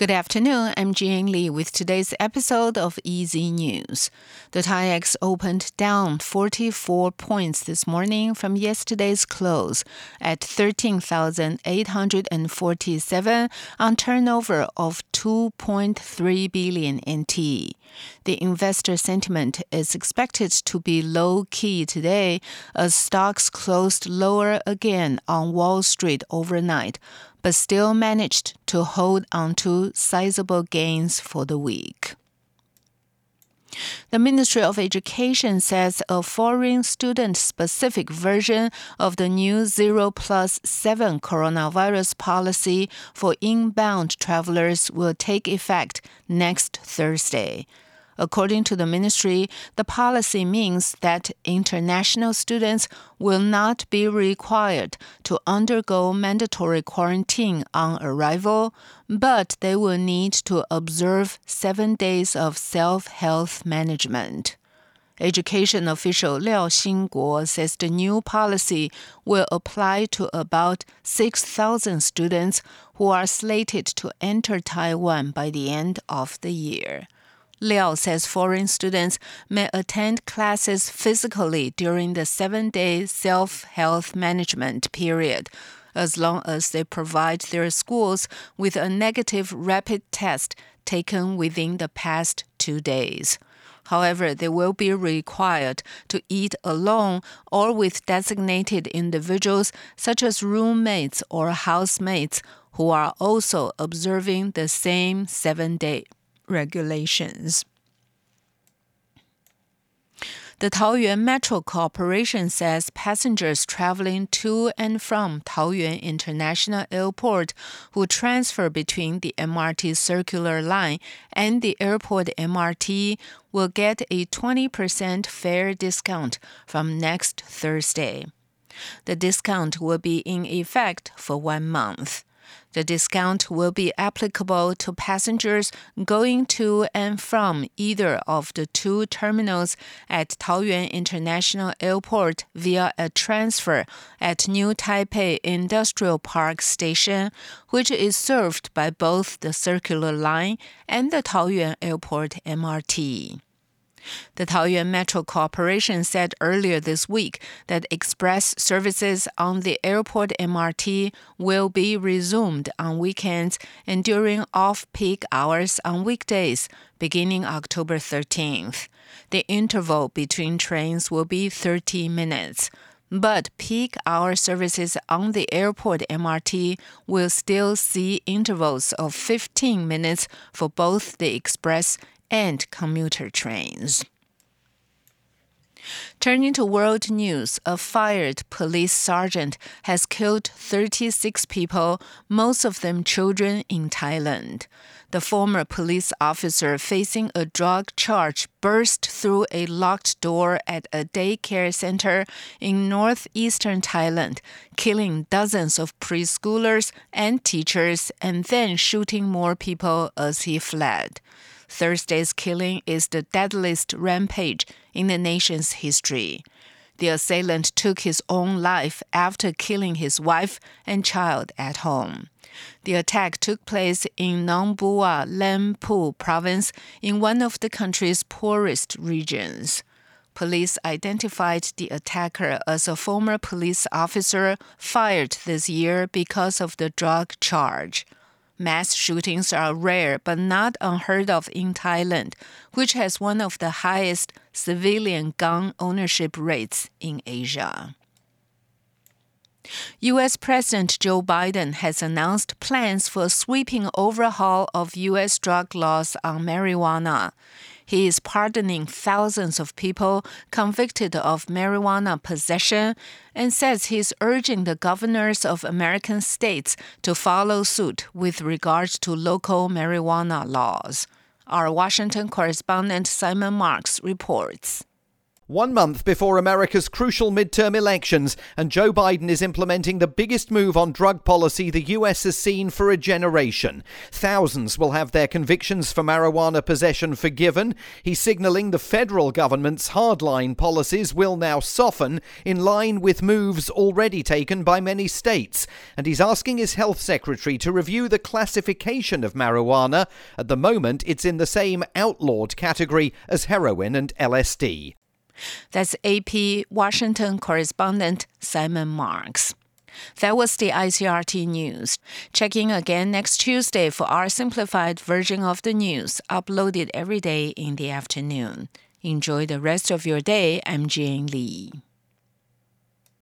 Good afternoon. I'm Jane Lee with today's episode of Easy News. The TAIEX opened down 44 points this morning from yesterday's close at 13,847 on turnover of 2.3 billion NT. The investor sentiment is expected to be low key today as stocks closed lower again on Wall Street overnight but still managed to hold onto sizable gains for the week. The Ministry of Education says a foreign student specific version of the new 0 plus 7 coronavirus policy for inbound travelers will take effect next Thursday. According to the ministry, the policy means that international students will not be required to undergo mandatory quarantine on arrival, but they will need to observe seven days of self health management. Education official Liao Xinguo says the new policy will apply to about 6,000 students who are slated to enter Taiwan by the end of the year. Liao says foreign students may attend classes physically during the seven day self health management period, as long as they provide their schools with a negative rapid test taken within the past two days. However, they will be required to eat alone or with designated individuals such as roommates or housemates who are also observing the same seven day regulations. The Taoyuan Metro Corporation says passengers traveling to and from Taoyuan International Airport who transfer between the MRT circular line and the airport MRT will get a 20% fare discount from next Thursday. The discount will be in effect for one month. The discount will be applicable to passengers going to and from either of the two terminals at Taoyuan International Airport via a transfer at New Taipei Industrial Park Station, which is served by both the Circular Line and the Taoyuan Airport MRT. The Taoyuan Metro Corporation said earlier this week that express services on the airport MRT will be resumed on weekends and during off peak hours on weekdays beginning October 13th. The interval between trains will be 30 minutes. But peak hour services on the airport MRT will still see intervals of 15 minutes for both the express and commuter trains. Turning to world news, a fired police sergeant has killed 36 people, most of them children, in Thailand. The former police officer facing a drug charge burst through a locked door at a daycare center in northeastern Thailand, killing dozens of preschoolers and teachers and then shooting more people as he fled. Thursday's killing is the deadliest rampage in the nation's history. The assailant took his own life after killing his wife and child at home. The attack took place in Nong Bua Lamphu province in one of the country's poorest regions. Police identified the attacker as a former police officer fired this year because of the drug charge. Mass shootings are rare but not unheard of in Thailand, which has one of the highest civilian gun ownership rates in Asia. U.S. President Joe Biden has announced plans for a sweeping overhaul of U.S. drug laws on marijuana. He is pardoning thousands of people convicted of marijuana possession and says he's urging the governors of American states to follow suit with regard to local marijuana laws. Our Washington correspondent Simon Marks reports. One month before America's crucial midterm elections, and Joe Biden is implementing the biggest move on drug policy the US has seen for a generation. Thousands will have their convictions for marijuana possession forgiven. He's signaling the federal government's hardline policies will now soften in line with moves already taken by many states. And he's asking his health secretary to review the classification of marijuana. At the moment, it's in the same outlawed category as heroin and LSD. That's AP Washington correspondent Simon Marks. That was the ICRT news. Check in again next Tuesday for our simplified version of the news, uploaded every day in the afternoon. Enjoy the rest of your day. I'm Jane Lee.